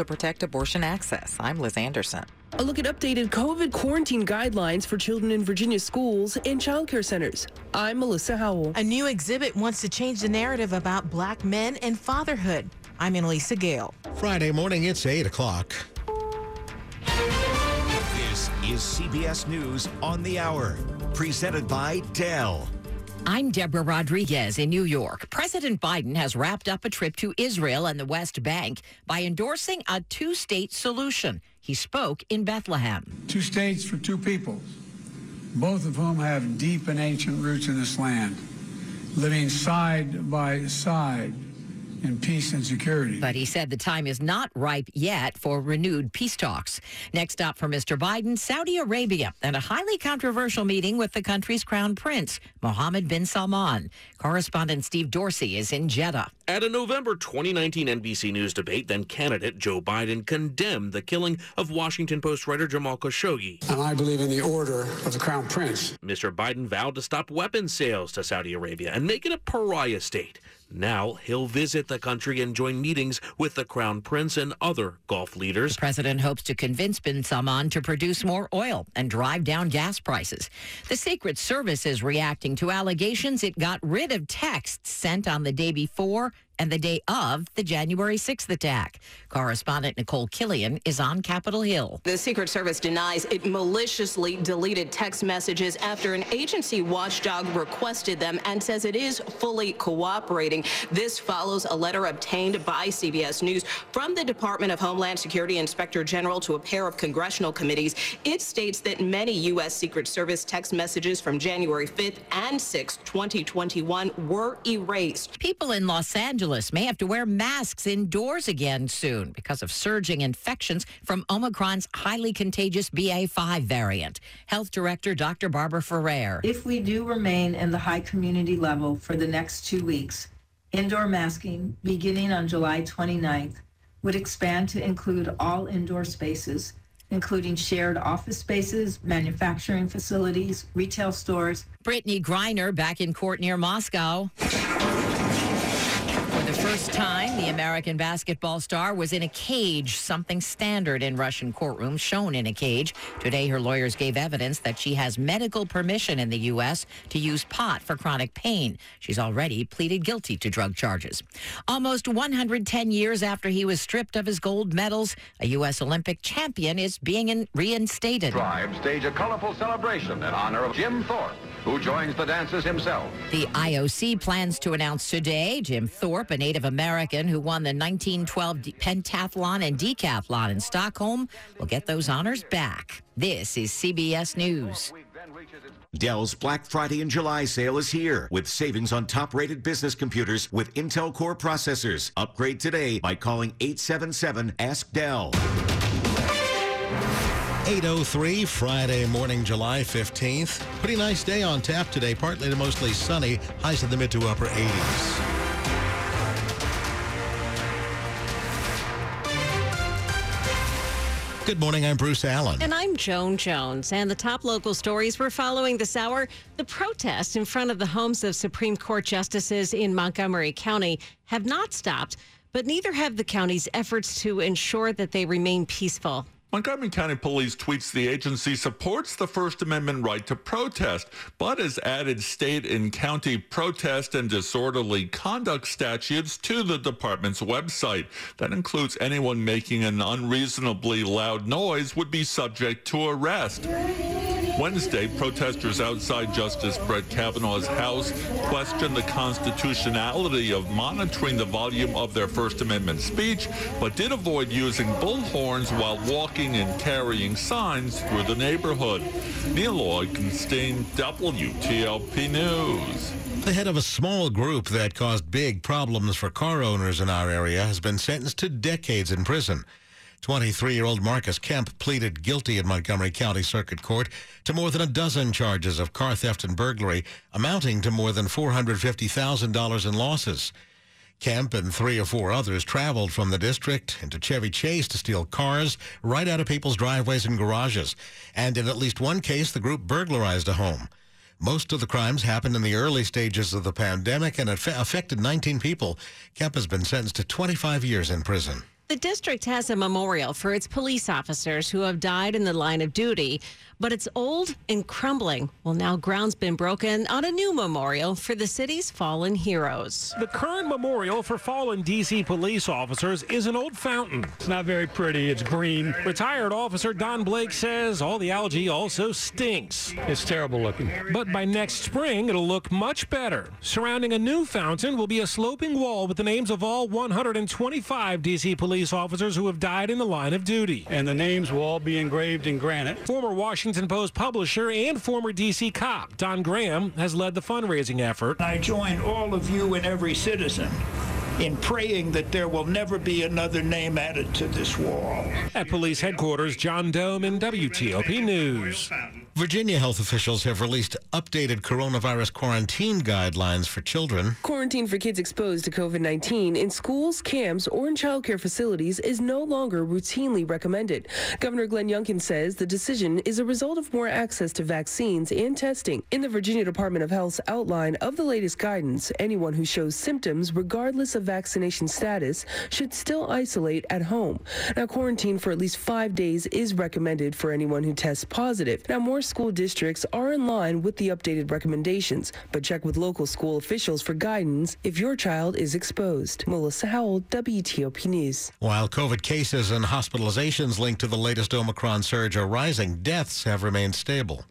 to protect abortion access. I'm Liz Anderson. A look at updated COVID quarantine guidelines for children in Virginia schools and childcare centers. I'm Melissa Howell. A new exhibit wants to change the narrative about black men and fatherhood. I'm Annalisa Gale. Friday morning, it's 8 o'clock. This is CBS News on the Hour, presented by Dell. I'm Deborah Rodriguez in New York. President Biden has wrapped up a trip to Israel and the West Bank by endorsing a two state solution. He spoke in Bethlehem. Two states for two peoples, both of whom have deep and ancient roots in this land, living side by side in peace and security. But he said the time is not ripe yet for renewed peace talks. Next up for Mr. Biden, Saudi Arabia and a highly controversial meeting with the country's crown prince, Mohammed bin Salman. Correspondent Steve Dorsey is in Jeddah. At a November 2019 NBC News debate, then candidate Joe Biden condemned the killing of Washington Post writer Jamal Khashoggi. And I believe in the order of the crown prince. Mr. Biden vowed to stop weapons sales to Saudi Arabia and make it a pariah state. Now he'll visit the country and join meetings with the Crown Prince and other Gulf leaders. The president hopes to convince bin Salman to produce more oil and drive down gas prices. The Secret Service is reacting to allegations it got rid of texts sent on the day before and the day of the January 6th attack. Correspondent Nikole Killion is on Capitol Hill. The Secret Service denies it maliciously deleted text messages after an agency watchdog requested them and says it is fully cooperating. This follows a letter obtained by CBS News from the Department of Homeland Security Inspector General to a pair of congressional committees. It states that many U.S. Secret Service text messages from January 5th and 6th, 2021 were erased. People in Los Angeles may have to wear masks indoors again soon because of surging infections from Omicron's highly contagious BA5 variant. Health Director Dr. Barbara Ferrer. If we do remain in the high community level for the next two weeks, indoor masking beginning on July 29th would expand to include all indoor spaces including shared office spaces, manufacturing facilities, retail stores. Brittney Griner back in court near Moscow. First time, the American basketball star was in a cage, something standard in Russian courtrooms, shown in a cage. Today, her lawyers gave evidence that she has medical permission in the U.S. to use pot for chronic pain. She's already pleaded guilty to drug charges. Almost 110 years after he was stripped of his gold medals, a U.S. Olympic champion is being in- reinstated. Tribe stage a colorful celebration in honor of Jim Thorpe, who joins the dances himself. The IOC plans to announce today Jim Thorpe, a Native American who won the 1912 de- pentathlon and decathlon in Stockholm, will get those honors back. This is CBS News. Dell's Black Friday and July sale is here with savings on top rated business computers with Intel Core processors. Upgrade today by calling 877 Ask Dell. 803 Friday morning, July 15th. Pretty nice day on tap today, partly to mostly sunny, highs in the mid to upper 80s. Good morning, I'm Bruce Allen. And I'm Joan Jones. And the top local stories we're following this hour the protests in front of the homes of Supreme Court justices in Montgomery County have not stopped, but neither have the county's efforts to ensure that they remain peaceful. Montgomery County Police tweets the agency supports the First Amendment right to protest, but has added state and county protest and disorderly conduct statutes to the department's website. That includes anyone making an unreasonably loud noise would be subject to arrest. Wednesday, protesters outside Justice Brett Kavanaugh's house questioned the constitutionality of monitoring the volume of their First Amendment speech, but did avoid using bullhorns while walking and carrying signs through the neighborhood. Neal Augenstein, WTOP News. The head of a small group that caused big problems for car owners in our area has been sentenced to decades in prison. 23 year old Marcus Kemp pleaded guilty in Montgomery County Circuit Court to more than a dozen charges of car theft and burglary, amounting to more than $450,000 in losses. Kemp and three or four others traveled from the district into Chevy Chase to steal cars right out of people's driveways and garages. And in at least one case, the group burglarized a home. Most of the crimes happened in the early stages of the pandemic and affected 19 people. Kemp has been sentenced to 25 years in prison. The district has a memorial for its police officers who have died in the line of duty, but it's old and crumbling. Well, now ground's been broken on a new memorial for the city's fallen heroes. The current memorial for fallen D.C. police officers is an old fountain. It's not very pretty. It's green. Retired officer Don Blake says all the algae also stinks. It's terrible looking. But by next spring, it'll look much better. Surrounding a new fountain will be a sloping wall with the names of all 125 D.C. police officers who have died in the line of duty. And the names will all be engraved in granite. Former Washington Washington Post publisher and former D.C. cop Don Graham has led the fundraising effort. I join all of you and every citizen in praying that there will never be another name added to this wall. At police headquarters, John Domen WTOP News. Virginia health officials have released updated coronavirus quarantine guidelines for children. Quarantine for kids exposed to COVID 19 in schools, camps, or in childcare facilities is no longer routinely recommended. Governor Glenn Youngkin says the decision is a result of more access to vaccines and testing. In the Virginia Department of Health's outline of the latest guidance, anyone who shows symptoms, regardless of vaccination status, should still isolate at home. Now, quarantine for at least five days is recommended for anyone who tests positive. Now, more school districts are in line with the updated recommendations, but check with local school officials for guidance if your child is exposed. Melissa Howell, WTOP News. While COVID cases and hospitalizations linked to the latest Omicron surge are rising, deaths have remained stable.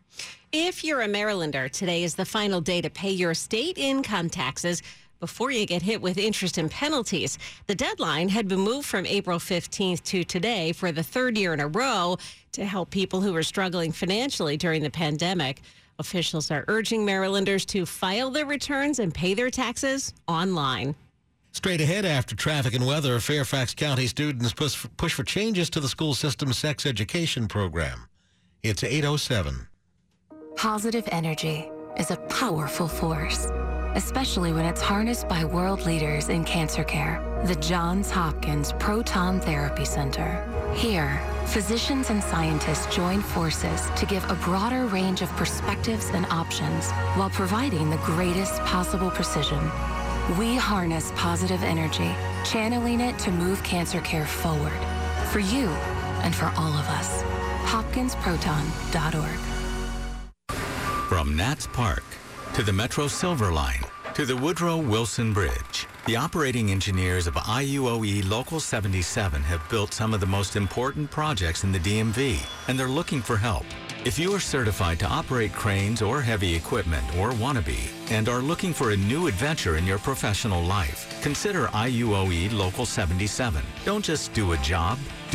If you're a Marylander, today is the final day to pay your state income taxes before you get hit with interest and penalties. The deadline had been moved from April 15th to today for the third year in a row to help people who are struggling financially during the pandemic. Officials are urging Marylanders to file their returns and pay their taxes online. Straight ahead after traffic and weather, Fairfax County students push for, push for changes to the school system's sex education program. It's 807. Positive energy is a powerful force especially when it's harnessed by world leaders in cancer care. The Johns Hopkins Proton Therapy Center. Here, physicians and scientists join forces to give a broader range of perspectives and options while providing the greatest possible precision. We harness positive energy, channeling it to move cancer care forward. For you and for all of us. HopkinsProton.org. From Nats Park to the Metro Silver Line, to the Woodrow Wilson Bridge. The operating engineers of IUOE Local 77 have built some of the most important projects in the DMV, and they're looking for help. If you are certified to operate cranes or heavy equipment or wannabe and are looking for a new adventure in your professional life, consider IUOE Local 77. Don't just do a job,